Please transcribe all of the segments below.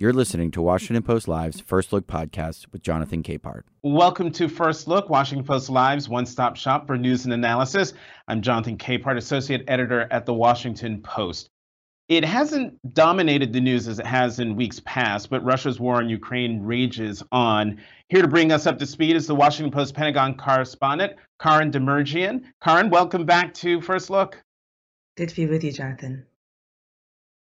You're listening to Washington Post Live's First Look podcast with Jonathan Capehart. Welcome to First Look, Washington Post Live's one stop shop for news and analysis. I'm Jonathan Capehart, Associate Editor at The Washington Post. It hasn't dominated the news as it has in weeks past, but Russia's war on Ukraine rages on. Here to bring us up to speed is the Washington Post Pentagon correspondent, Karoun Demirjian. Karen, welcome back to First Look. Good to be with you, Jonathan.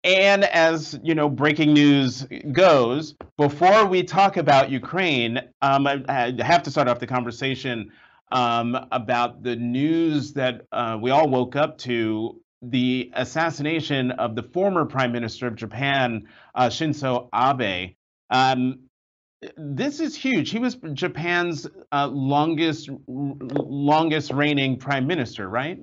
And as you know, breaking news goes, before we talk about Ukraine, um, I, have to start off the conversation um, about the news that uh, we all woke up to the assassination of the former Prime Minister of Japan, uh, Shinzo Abe. Um, this is huge. He was Japan's uh, longest longest reigning prime minister, right?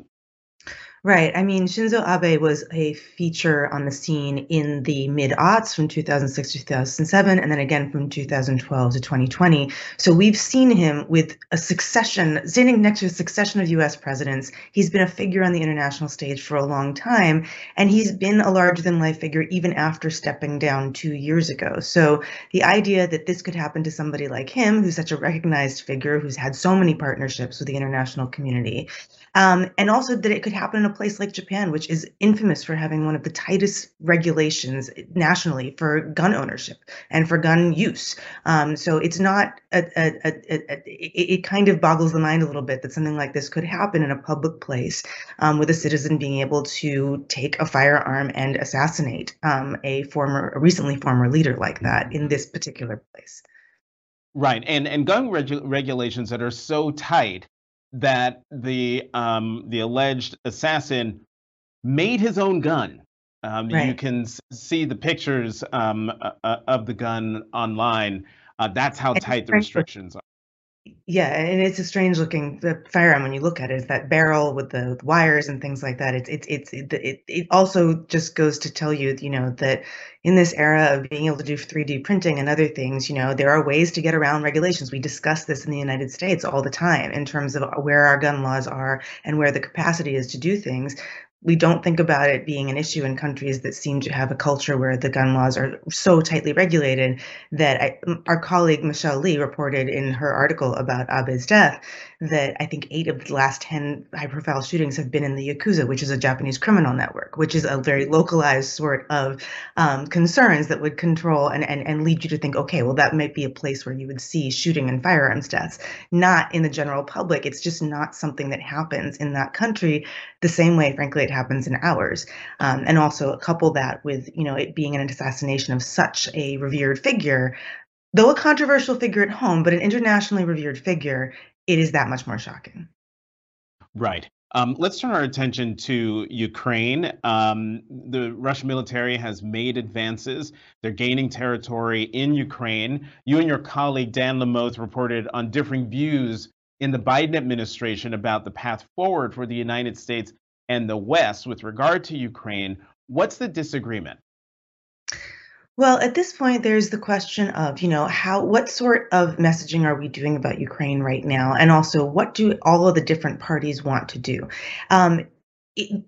Right. I mean, Shinzo Abe was a feature on the scene in the mid aughts from 2006 to 2007, and then again from 2012 to 2020. So we've seen him with a succession, standing next to a succession of US presidents. He's been a figure on the international stage for a long time, and he's been a larger than life figure even after stepping down two years ago. So the idea that this could happen to somebody like him, who's such a recognized figure, who's had so many partnerships with the international community, um, and also that it could happen in a place like Japan, which is infamous for having one of the tightest regulations nationally for gun ownership and for gun use. Um, so it's not a, a, a, it kind of boggles the mind a little bit that something like this could happen in a public place um, with a citizen being able to take a firearm and assassinate um, a former, a recently former leader like that in this particular place. Right, and and gun regu- regulations that are so tight that the um, the alleged assassin made his own gun. Um, right. You can see the pictures um, uh, uh, of the gun online. Uh, that's how tight the restrictions are. Yeah, and it's a strange looking firearm when you look at it. It's that barrel with the wires and things like that. It's it's it's it, it, it also just goes to tell you, you know, that in this era of being able to do 3D printing and other things, you know, there are ways to get around regulations. We discuss this in the United States all the time in terms of where our gun laws are and where the capacity is to do things we don't think about it being an issue in countries that seem to have a culture where the gun laws are so tightly regulated that I, our colleague Michelle Lee reported in her article about Abe's death that I think eight of the last 10 high profile shootings have been in the Yakuza, which is a Japanese criminal network, which is a very localized sort of um, concerns that would control and, and, and lead you to think, okay, well, that might be a place where you would see shooting and firearms deaths, not in the general public. It's just not something that happens in that country the same way, frankly, it happens in ours. Um, and also couple that with, you know, it being an assassination of such a revered figure, though a controversial figure at home, but an internationally revered figure, it is that much more shocking. Right. Um, let's turn our attention to Ukraine. Um, the Russian military has made advances. They're gaining territory in Ukraine. You and your colleague Dan Lamothe reported on differing views in the Biden administration about the path forward for the United States and the West with regard to Ukraine. What's the disagreement? Well, at this point, there's the question of, you know, how, what sort of messaging are we doing about Ukraine right now? And also, what do all of the different parties want to do? Um, it,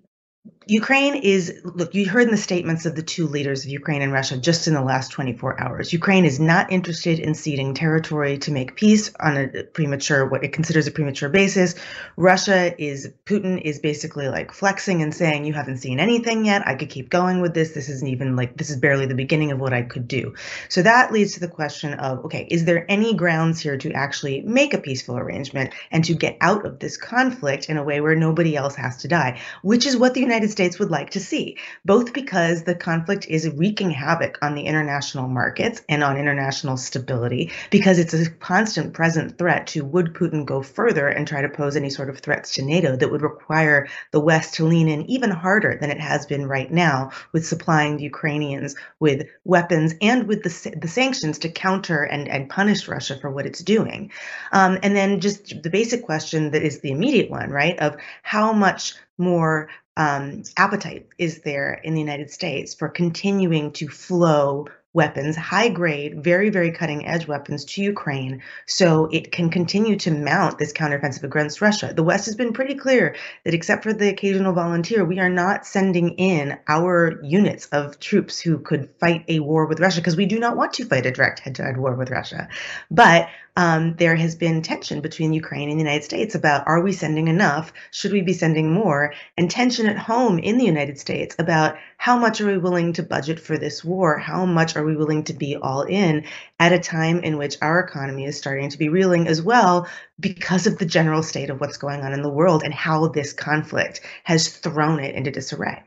Ukraine is, look, you heard in the statements of the two leaders of Ukraine and Russia just in the last 24 hours. Ukraine is not interested in ceding territory to make peace on a premature, what it considers a premature basis. Russia is, Putin is basically like flexing and saying, you haven't seen anything yet. I could keep going with this. This isn't even like, this is barely the beginning of what I could do. So that leads to the question of, okay, is there any grounds here to actually make a peaceful arrangement and to get out of this conflict in a way where nobody else has to die, which is what the United States would like to see, both because the conflict is wreaking havoc on the international markets and on international stability, because it's a constant present threat to would Putin go further and try to pose any sort of threats to NATO that would require the West to lean in even harder than it has been right now with supplying the Ukrainians with weapons and with the, the sanctions to counter and, and punish Russia for what it's doing. Um, and then just the basic question that is the immediate one, right, of how much more um, appetite is there in the United States for continuing to flow weapons, high grade, very, very cutting edge weapons to Ukraine so it can continue to mount this counteroffensive against Russia. The West has been pretty clear that except for the occasional volunteer, we are not sending in our units of troops who could fight a war with Russia because we do not want to fight a direct head to head war with Russia. But um, there has been tension between Ukraine and the United States about are we sending enough? Should we be sending more? And tension at home in the United States about how much are we willing to budget for this war? How much are we willing to be all in at a time in which our economy is starting to be reeling as well because of the general state of what's going on in the world and how this conflict has thrown it into disarray?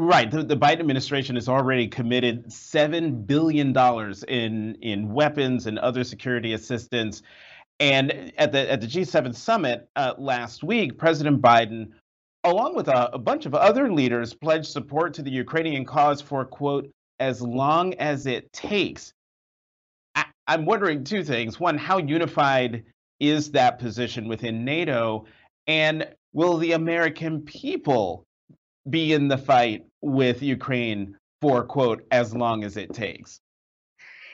Right. The, the, Biden administration has already committed $7 billion in, in weapons and other security assistance. And at the, at the G7 summit uh, last week, President Biden, along with a, a bunch of other leaders, pledged support to the Ukrainian cause for, quote, as long as it takes. I, I'm wondering two things. One, how unified is that position within NATO? And will the American people be in the fight with Ukraine for, quote, as long as it takes.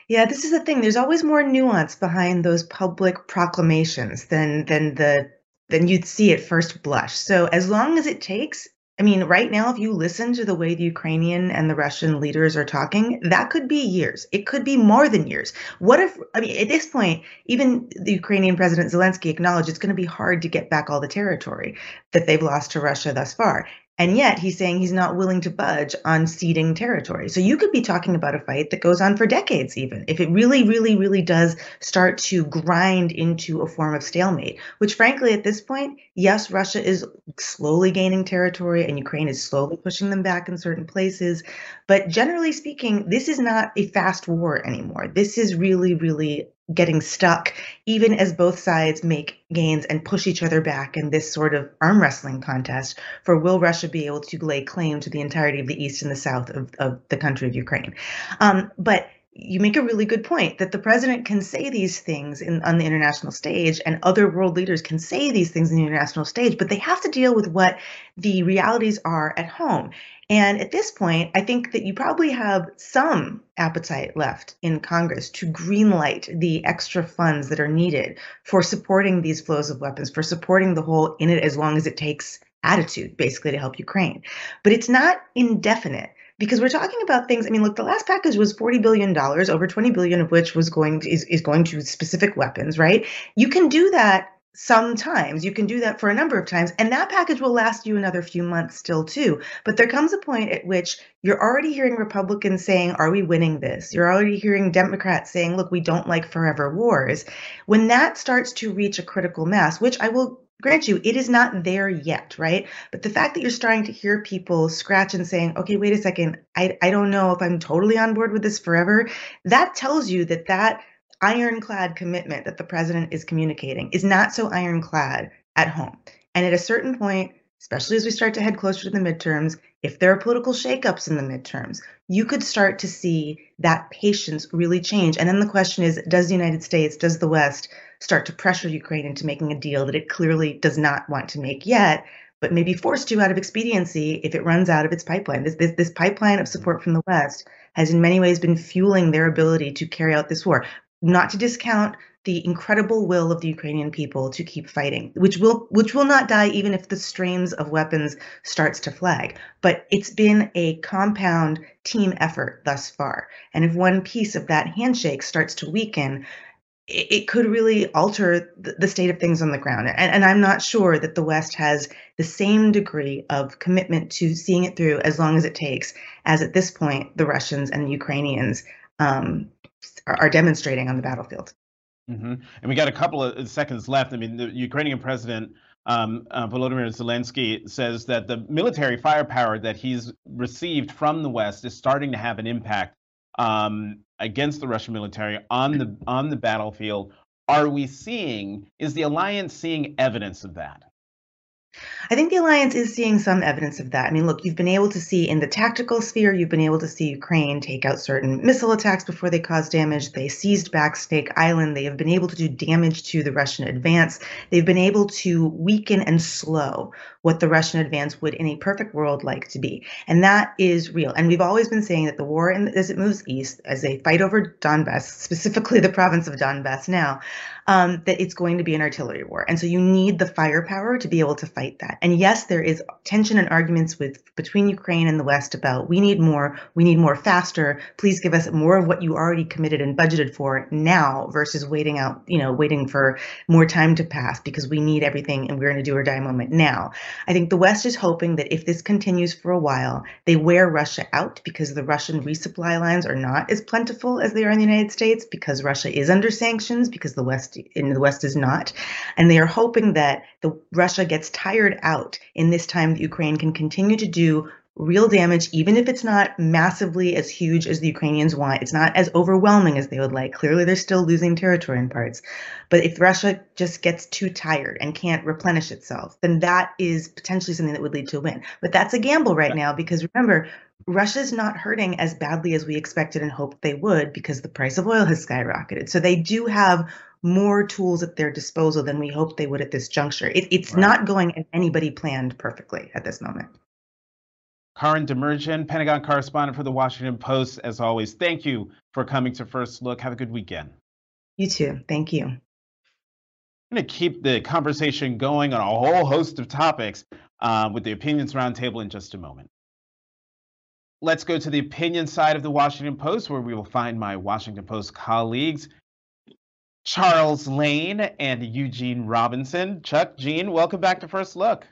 Yeah, this is the thing. There's always more nuance behind those public proclamations than than the than you'd see at first blush. So as long as it takes, I mean, right now, if you listen to the way the Ukrainian and the Russian leaders are talking, that could be years. It could be more than years. What if, I mean, at this point, even the Ukrainian President Zelensky acknowledged it's going to be hard to get back all the territory that they've lost to Russia thus far. And yet he's saying he's not willing to budge on ceding territory. So you could be talking about a fight that goes on for decades, even if it really, really, really does start to grind into a form of stalemate, which frankly, at this point, yes, Russia is slowly gaining territory and Ukraine is slowly pushing them back in certain places. But generally speaking, this is not a fast war anymore. This is really, really getting stuck, even as both sides make gains and push each other back in this sort of arm wrestling contest for will Russia be able to lay claim to the entirety of the east and the south of, of the country of Ukraine. Um, but you make a really good point that the president can say these things in, on the international stage and other world leaders can say these things in the international stage, but they have to deal with what the realities are at home. And at this point, I think that you probably have some appetite left in Congress to greenlight the extra funds that are needed for supporting these flows of weapons, for supporting the whole in it as long as it takes attitude, basically, to help Ukraine. But it's not indefinite because we're talking about things. I mean, look, the last package was forty billion dollars, over twenty billion of which was going to, is is going to specific weapons, right? You can do that sometimes. You can do that for a number of times and that package will last you another few months still too. But there comes a point at which you're already hearing republicans saying are we winning this? You're already hearing democrats saying look we don't like forever wars. When that starts to reach a critical mass which i will grant you it is not there yet right? But the fact that you're starting to hear people scratch and saying okay wait a second. I, I don't know if i'm totally on board with this forever that tells you that that ironclad commitment that the president is communicating is not so ironclad at home. And at a certain point, especially as we start to head closer to the midterms, if there are political shakeups in the midterms, you could start to see that patience really change. And then the question is does the United States, does the West start to pressure Ukraine into making a deal that it clearly does not want to make yet? But may be forced to out of expediency if it runs out of its pipeline. This, this, this pipeline of support from the West has in many ways been fueling their ability to carry out this war not to discount the incredible will of the Ukrainian people to keep fighting, which will which will not die even if the streams of weapons starts to flag. But it's been a compound team effort thus far. And if one piece of that handshake starts to weaken, it, it could really alter the, the, state of things on the ground. And, and I'm not sure that the West has the same degree of commitment to seeing it through as long as it takes as at this point the Russians and the Ukrainians um, are, demonstrating on the battlefield. Mm-hmm. And we got a couple of seconds left. I mean, the Ukrainian president um, uh, Volodymyr Zelensky says that the military firepower that he's received from the West is starting to have an impact um, against the Russian military on the on the battlefield. Are we seeing? Is the alliance seeing evidence of that? I think the alliance is seeing some evidence of that. I mean, look, you've been able to see in the tactical sphere, you've been able to see Ukraine take out certain missile attacks before they cause damage. They seized back Snake Island. They have been able to do damage to the Russian advance. They've been able to weaken and slow what the Russian advance would, in a perfect world, like to be. And that is real. And we've always been saying that the war, in, as it moves east, as they fight over Donbass, specifically the province of Donbass now, um, that it's going to be an artillery war. And so you need the firepower to be able to fight that. And yes, there is tension and arguments with between Ukraine and the West about we need more, we need more faster. Please give us more of what you already committed and budgeted for now versus waiting out, you know, waiting for more time to pass because we need everything and we're in a do or die moment now. I think the West is hoping that if this continues for a while, they wear Russia out because the Russian resupply lines are not as plentiful as they are in the United States because Russia is under sanctions because the West in the West is not, and they are hoping that the Russia gets tired out in this time that Ukraine can continue to do real damage, even if it's not massively as huge as the Ukrainians want. It's not as overwhelming as they would like. Clearly, they're still losing territory in parts. But if Russia just gets too tired and can't replenish itself, then that is potentially something that would lead to a win. But that's a gamble right now because remember, Russia's not hurting as badly as we expected and hoped they would because the price of oil has skyrocketed. So they do have more tools at their disposal than we hoped they would at this juncture. It, it's right. not going as anybody planned perfectly at this moment. Karoun Demirjian, Pentagon correspondent for the Washington Post. As always, thank you for coming to First Look. Have a good weekend. You too. Thank you. I'm going to keep the conversation going on a whole host of topics uh, with the Opinions Roundtable in just a moment. Let's go to the opinion side of the Washington Post, where we will find my Washington Post colleagues Charles Lane and Eugene Robinson. Chuck, Gene, welcome back to First Look.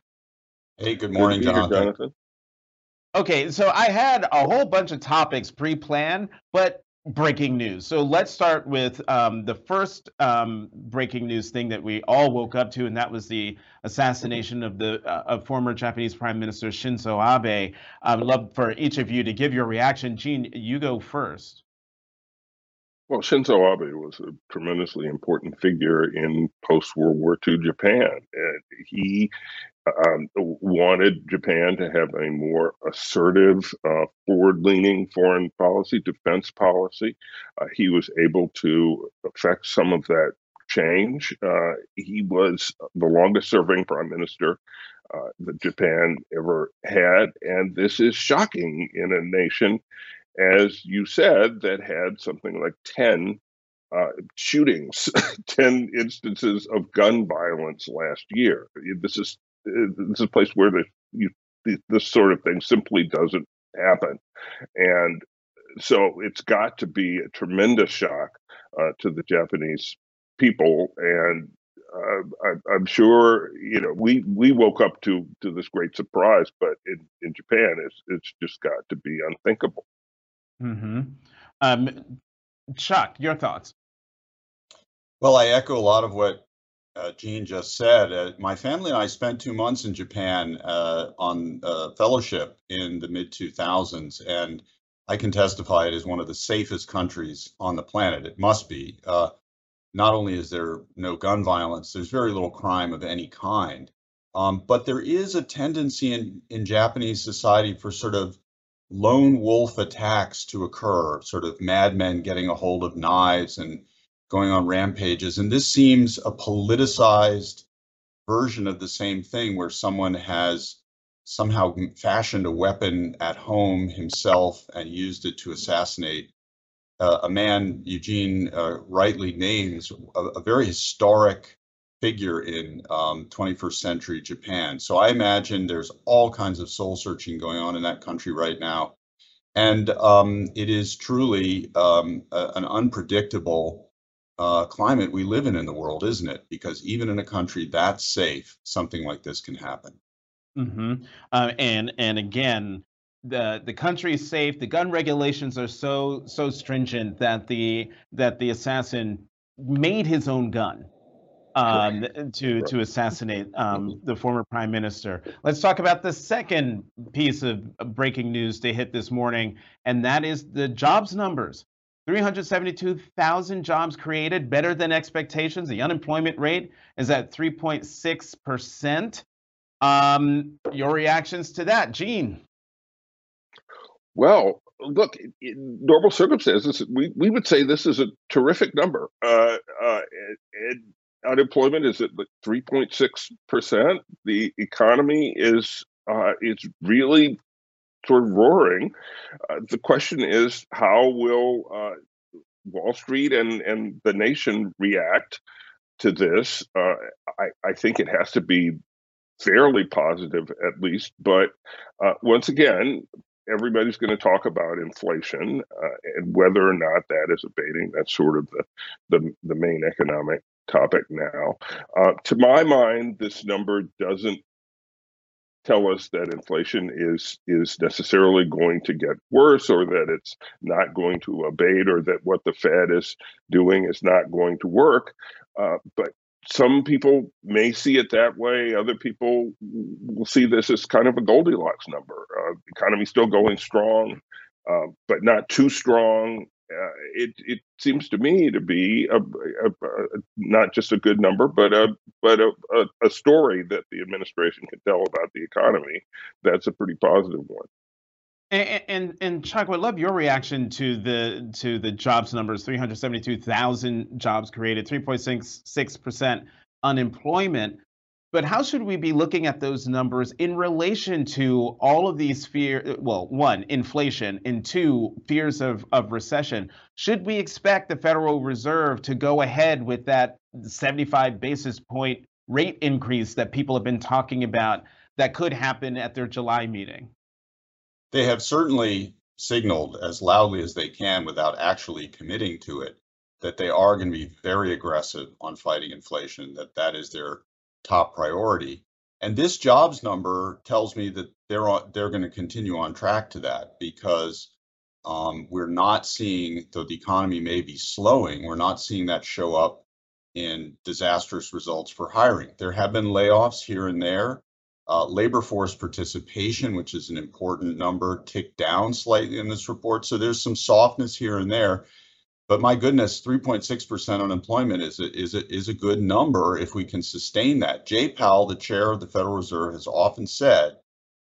Hey, good morning, good Jonathan. Jonathan. Okay, so I had a whole bunch of topics pre-planned, but breaking news. So let's start with um, the first um, breaking news thing that we all woke up to, and that was the assassination of the uh, of former Japanese Prime Minister Shinzo Abe. I'd love for each of you to give your reaction. Gene, you go first. Well, Shinzo Abe was a tremendously important figure in post World War II Japan. And he um, wanted Japan to have a more assertive, uh, forward leaning foreign policy, defense policy. Uh, he was able to affect some of that change. Uh, he was the longest serving prime minister uh, that Japan ever had. And this is shocking in a nation as you said, that had something like 10 uh, shootings, 10 instances of gun violence last year. This is this is a place where the, you, this sort of thing simply doesn't happen. And so it's got to be a tremendous shock uh, to the Japanese people. And uh, I, am sure you know we we woke up to to this great surprise, but in in Japan, it's it's just got to be unthinkable. Mm-hmm. Um, Chuck, your thoughts? Well, I echo a lot of what uh, just said. Uh, my family and I spent two months in Japan uh, on fellowship in the mid 2000s, and I can testify it is one of the safest countries on the planet. It must be. Uh, not only is there no gun violence, there's very little crime of any kind. Um, but there is a tendency in, in Japanese society for sort of lone wolf attacks to occur, sort of madmen getting a hold of knives and going on rampages. And this seems a politicized version of the same thing where someone has somehow fashioned a weapon at home himself and used it to assassinate uh, a man Eugene uh, rightly names a, a, very historic figure in um, 21st century Japan. So I imagine there's all kinds of soul searching going on in that country right now. And um, it is truly um, a, an unpredictable uh, climate we live in in the world, isn't it? Because even in a country that's safe, something like this can happen. Mm-hmm. Uh, and and again, the the country is safe. The gun regulations are so so stringent that the that the assassin made his own gun um, to to assassinate um, mm-hmm. the former prime minister. Let's talk about the second piece of breaking news to hit this morning, and that is the jobs numbers. 372,000 jobs created, better than expectations. The unemployment rate is at 3.6 percent. Um, your reactions to that, Gene? Well, look, in normal circumstances, we, we would say this is a terrific number. Uh, uh, and, unemployment is at 3.6 percent. The economy is uh, is really sort of roaring. Uh, the question is, how will uh, Wall Street and and the nation react to this? Uh, I, I think it has to be fairly positive at least. But uh, once again, everybody's going to talk about inflation uh, and whether or not that is abating. That's sort of the the, the main economic topic now. Uh, to my mind, this number doesn't tell us that inflation is is necessarily going to get worse or that it's not going to abate or that what the Fed is doing is not going to work. Uh, but some people may see it that way. Other people will see this as kind of a Goldilocks number. Uh, economy still going strong, uh, but not too strong. Uh, it it seems to me to be a, a, a, not just a good number, but a but a, a, story that the administration can tell about the economy. That's a pretty positive one. And, and and Chuck, would love your reaction to the to the jobs numbers: three hundred seventy-two thousand jobs created, three point six six percent unemployment. But how should we be looking at those numbers in relation to all of these fear? Well, one, inflation, and two, fears of, of recession. Should we expect the Federal Reserve to go ahead with that 75 basis point rate increase that people have been talking about that could happen at their July meeting? They have certainly signaled as loudly as they can without actually committing to it that they are going to be very aggressive on fighting inflation, that that is their top priority. And this jobs number tells me that they're on, they're going to continue on track to that because um, we're not seeing, though the economy may be slowing, we're not seeing that show up in disastrous results for hiring. There have been layoffs here and there. Uh, labor force participation, which is an important number, ticked down slightly in this report. So there's some softness here and there. But my goodness, 3.6% unemployment is a, is, a, is a good number if we can sustain that. Jay Powell, the chair of the Federal Reserve, has often said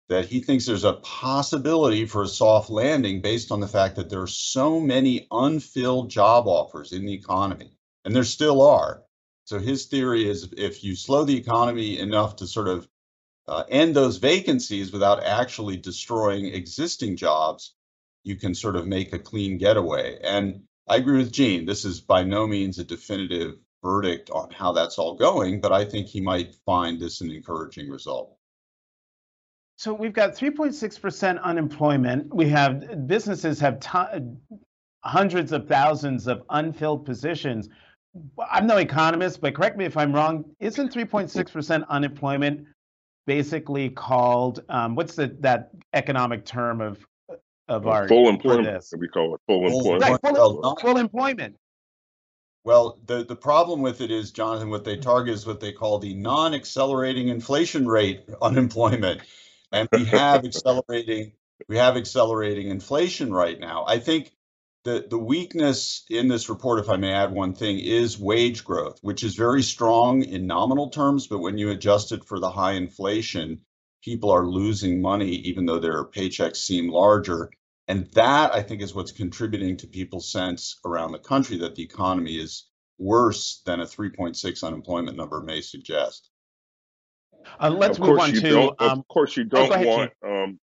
that he thinks there's a possibility for a soft landing based on the fact that there are so many unfilled job offers in the economy, and there still are. So his theory is if you slow the economy enough to sort of uh, end those vacancies without actually destroying existing jobs, you can sort of make a clean getaway. And I agree with Gene. This is by no means a definitive verdict on how that's all going, but I think he might find this an encouraging result. So we've got 3.6% unemployment. We have businesses have t- hundreds of thousands of unfilled positions. I'm no economist, but correct me if I'm wrong. Isn't 3.6% unemployment basically called um, what's the that economic term of of our full employment. We call it full, full employment. Right, full, well, full employment. Well, the, the problem with it is, Jonathan, what they target is what they call the non-accelerating inflation rate unemployment, and we have accelerating we have accelerating inflation right now. I think the the weakness in this report, if I may add one thing, is wage growth, which is very strong in nominal terms, but when you adjust it for the high inflation, people are losing money even though their paychecks seem larger. And that, I think, is what's contributing to people's sense around the country that the economy is worse than a 3.6 unemployment number may suggest. Uh, let's of move on to. Um, of course, you don't oh, want. Um,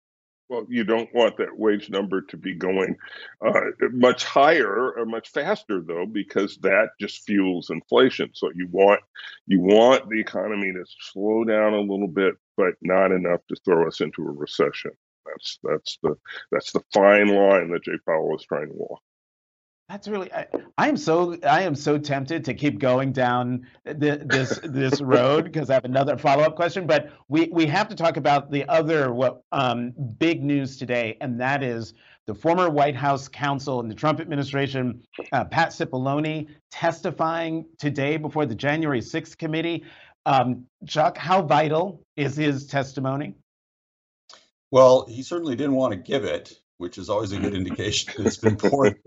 well, you don't want that wage number to be going uh, much higher or much faster, though, because that just fuels inflation. So you want you want the economy to slow down a little bit, but not enough to throw us into a recession. That's that's the that's the fine line that Jay Powell is trying to walk. That's really. I, I, am so I am so tempted to keep going down the, this this road because I have another follow up question. But we we have to talk about the other what um, big news today, and that is the former White House counsel in the Trump administration, uh, Pat Cipollone, testifying today before the January 6th committee. Um, Chuck, how vital is his testimony? Well, he certainly didn't want to give it, which is always a good indication that it's been important.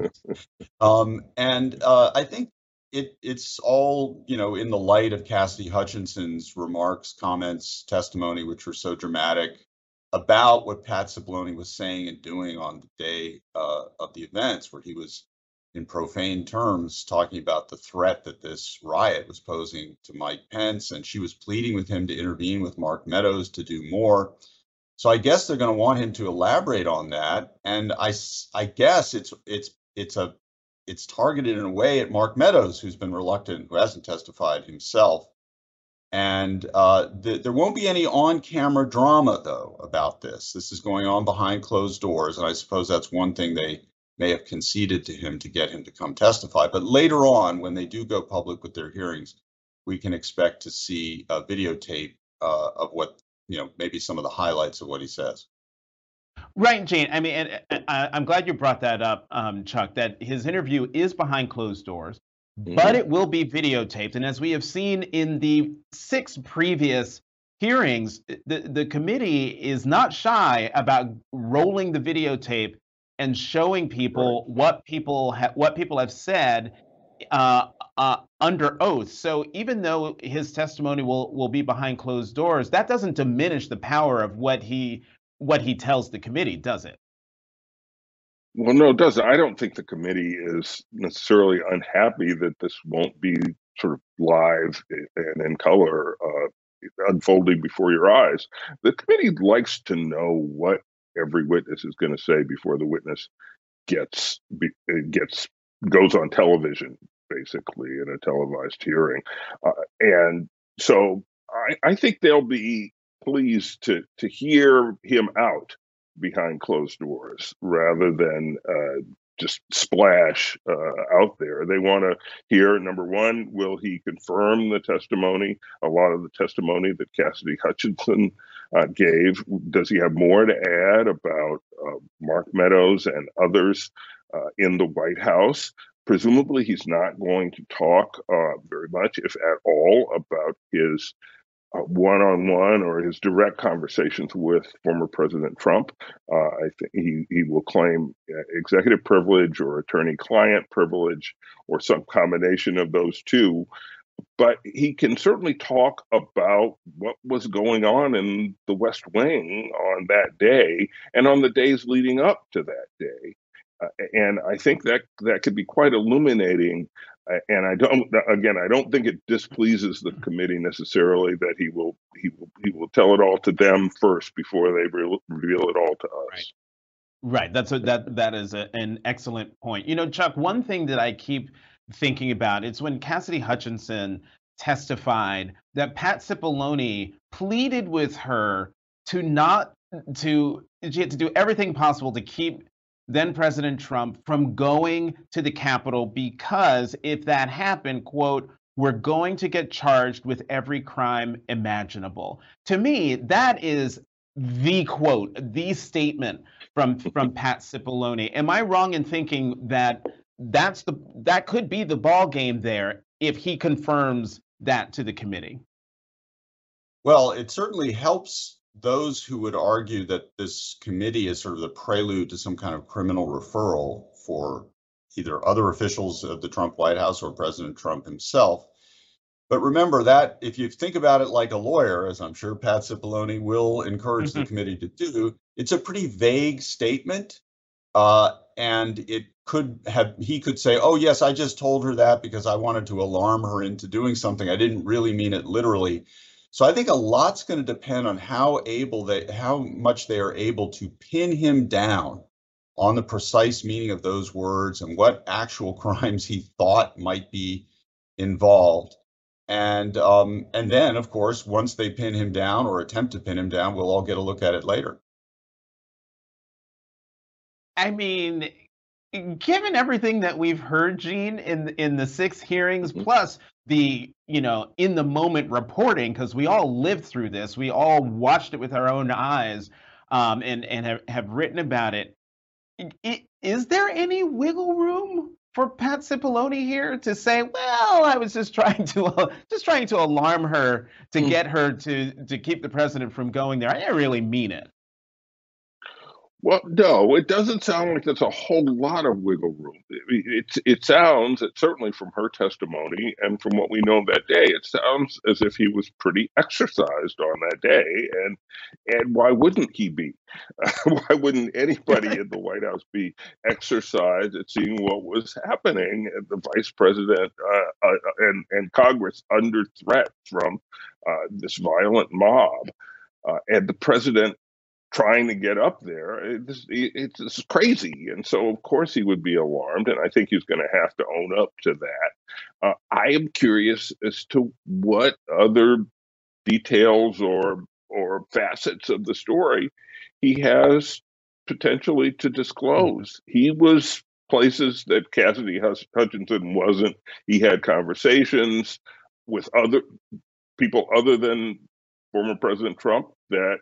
Um, and uh, I think it it's all you know in the light of Cassidy Hutchinson's remarks, comments, testimony, which were so dramatic about what Pat Cipollone was saying and doing on the day uh, of the events, where he was in profane terms talking about the threat that this riot was posing to Mike Pence, and she was pleading with him to intervene with Mark Meadows to do more. So I guess they're going to want him to elaborate on that, and I I guess it's it's it's a it's targeted in a way at Mark Meadows, who's been reluctant, who hasn't testified himself. And uh, the, there won't be any on camera drama, though, about this. This is going on behind closed doors. And I suppose that's one thing they may have conceded to him to get him to come testify. But later on, when they do go public with their hearings, we can expect to see a videotape uh, of what, you know, maybe some of the highlights of what he says. Right, Jane. I mean, and, and I'm glad you brought that up, um, Chuck. That his interview is behind closed doors, mm-hmm. but it will be videotaped. And as we have seen in the six previous hearings, the the committee is not shy about rolling the videotape and showing people right. what people ha- what people have said uh, uh, under oath. So even though his testimony will will be behind closed doors, that doesn't diminish the power of what he what he tells the committee, does it? Well, no, it doesn't. I don't think the committee is necessarily unhappy that this won't be sort of live and in color uh, unfolding before your eyes. The committee likes to know what every witness is going to say before the witness gets gets goes on television, basically in a televised hearing, uh, and so I, I think they'll be pleased to to hear him out behind closed doors rather than uh, just splash uh, out there. They want to hear number one, will he confirm the testimony? A lot of the testimony that Cassidy Hutchinson uh, gave. Does he have more to add about uh, Mark Meadows and others uh, in the White House? Presumably, he's not going to talk uh, very much, if at all, about his one on one or his direct conversations with former President Trump. Uh, I think he, he will claim uh, executive privilege or attorney client privilege or some combination of those two. But he can certainly talk about what was going on in the West Wing on that day and on the days leading up to that day. Uh, and I think that that could be quite illuminating and I don't again I don't think it displeases the committee necessarily that he will he will he will tell it all to them first before they re- reveal it all to us. Right. Right. That's a, that that is a, an excellent point. You know, Chuck, one thing that I keep thinking about it's when Cassidy Hutchinson testified that Pat Cipollone pleaded with her to not to she had to do everything possible to keep then President Trump from going to the Capitol because if that happened, quote, we're going to get charged with every crime imaginable. To me, that is the quote, the statement from from Pat Cipollone. Am I wrong in thinking that that's the that could be the ball game there if he confirms that to the committee? Well, it certainly helps those who would argue that this committee is sort of the prelude to some kind of criminal referral for either other officials of the Trump White House or President Trump himself. But remember that if you think about it like a lawyer, as I'm sure Pat Cipollone will encourage the mm-hmm. committee to do, it's a pretty vague statement. Uh, and it could have, he could say, oh, yes, I just told her that because I wanted to alarm her into doing something. I didn't really mean it literally. So I think a lot's going to depend on how able they, how much they are able to pin him down on the precise meaning of those words and what actual crimes he thought might be involved. And um, and then, of course, once they pin him down or attempt to pin him down, we'll all get a look at it later. I mean, given everything that we've heard, Gene, in in the six hearings, mm-hmm. plus the you know in the moment reporting, because we all lived through this, we all watched it with our own eyes, um, and and have, have written about it. it. Is there any wiggle room for Pat Cipollone here to say, "Well, I was just trying to uh, just trying to alarm her to mm. get her to to keep the president from going there. I didn't really mean it." Well, no, it doesn't sound like there's a whole lot of wiggle room. It, it, it sounds, certainly from her testimony and from what we know that day, it sounds as if he was pretty exercised on that day. And and why wouldn't he be? why wouldn't anybody in the White House be exercised at seeing what was happening? And the vice president uh, uh, and and Congress under threat from uh, this violent mob. Uh, and the president trying to get up there. It's, it's, crazy. And so, of course, he would be alarmed. And I think he's going to have to own up to that. Uh, I am curious as to what other details or or facets of the story he has potentially to disclose. He was places that Cassidy Hutchinson wasn't. He had conversations with other people other than former President Trump that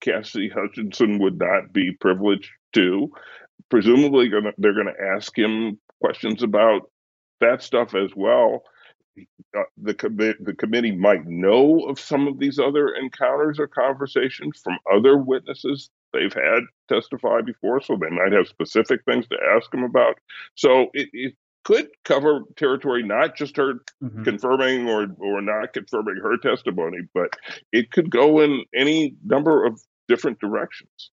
Cassidy Hutchinson would not be privileged to. Presumably, gonna, they're going to ask him questions about that stuff as well. Uh, the the committee might know of some of these other encounters or conversations from other witnesses they've had testify before, so they might have specific things to ask him about. So it, it could cover territory, not just her mm-hmm. confirming or or not confirming her testimony, but it could go in any number of different directions.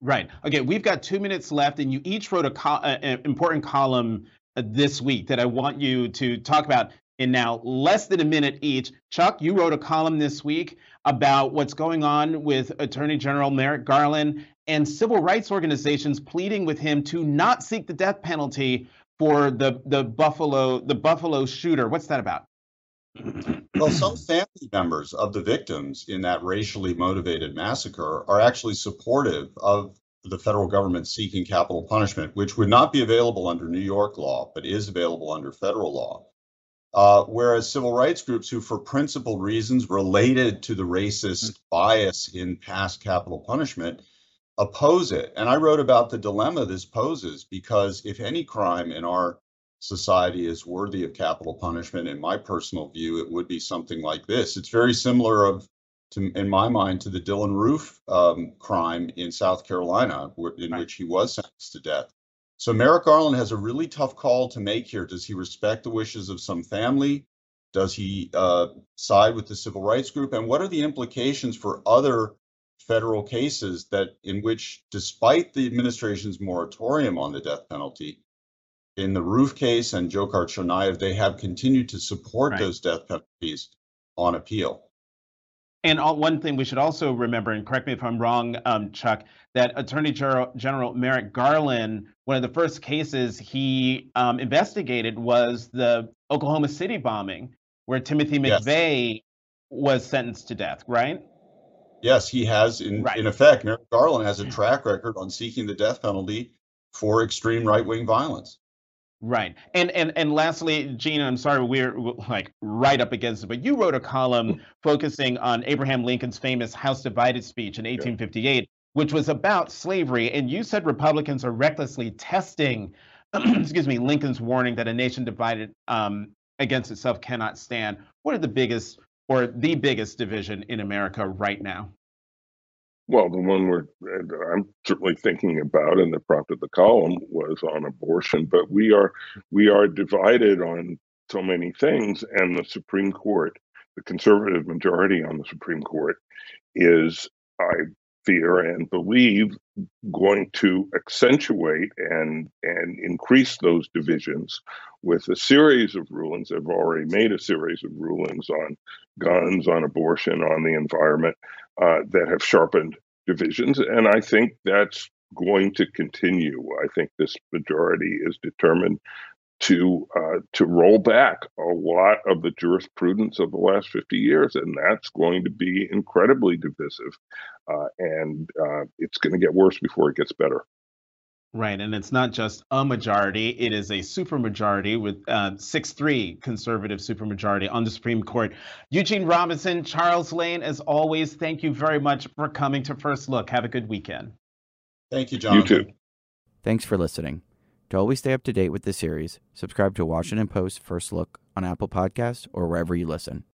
Right. Okay. We've got two minutes left, and you each wrote a co- an important column uh, this week that I want you to talk about in now less than a minute each. Chuck, you wrote a column this week about what's going on with Attorney General Merrick Garland and civil rights organizations pleading with him to not seek the death penalty for the the Buffalo the Buffalo shooter. What's that about? well, some family members of the victims in that racially motivated massacre are actually supportive of the federal government seeking capital punishment, which would not be available under New York law, but is available under federal law. Uh, whereas civil rights groups who, for principled reasons related to the racist mm-hmm. bias in past capital punishment, oppose it. And I wrote about the dilemma this poses because if any crime in our society is worthy of capital punishment, in my personal view, it would be something like this. It's very similar of, to, in my mind, to the Dylann Roof um, crime in South Carolina, in right. which he was sentenced to death. So Merrick Garland has a really tough call to make here. Does he respect the wishes of some family? Does he uh, side with the civil rights group? And what are the implications for other federal cases that in which, despite the administration's moratorium on the death penalty, in the Roof case and Dzhokhar Tsarnaev, they have continued to support right. those death penalties on appeal. And all, one thing we should also remember, and correct me if I'm wrong, um, Chuck, that Attorney General, General, Merrick Garland, one of the first cases he um, investigated was the Oklahoma City bombing, where Timothy McVeigh yes. was sentenced to death, right? Yes, he has. In, right. in effect, Merrick Garland has a track record on seeking the death penalty for extreme right wing violence. Right. And and and lastly, Gina, I'm sorry we're like right up against it, but you wrote a column focusing on Abraham Lincoln's famous House Divided speech in 1858, which was about slavery, and you said Republicans are recklessly testing excuse me, Lincoln's warning that a nation divided um, against itself cannot stand. What are the biggest or the biggest division in America right now? Well, the one we're uh, I'm certainly thinking about, and the prompt of the column was on abortion. But we are we are divided on so many things, and the Supreme Court, the conservative majority on the Supreme Court, is I fear and believe going to accentuate and and increase those divisions with a series of rulings. They've already made a series of rulings on guns, on abortion, on the environment uh, that have sharpened divisions, and I think that's going to continue. I think this majority is determined to uh, to roll back a lot of the jurisprudence of the last 50 years, and that's going to be incredibly divisive, uh, and uh, it's going to get worse before it gets better. Right, and it's not just a majority; it is a supermajority with uh, six-three conservative supermajority on the Supreme Court. Eugene Robinson, Charles Lane, as always, thank you very much for coming to First Look. Have a good weekend. Thank you, John. You too. Thanks for listening. To always stay up to date with the series, subscribe to Washington Post First Look on Apple Podcasts or wherever you listen.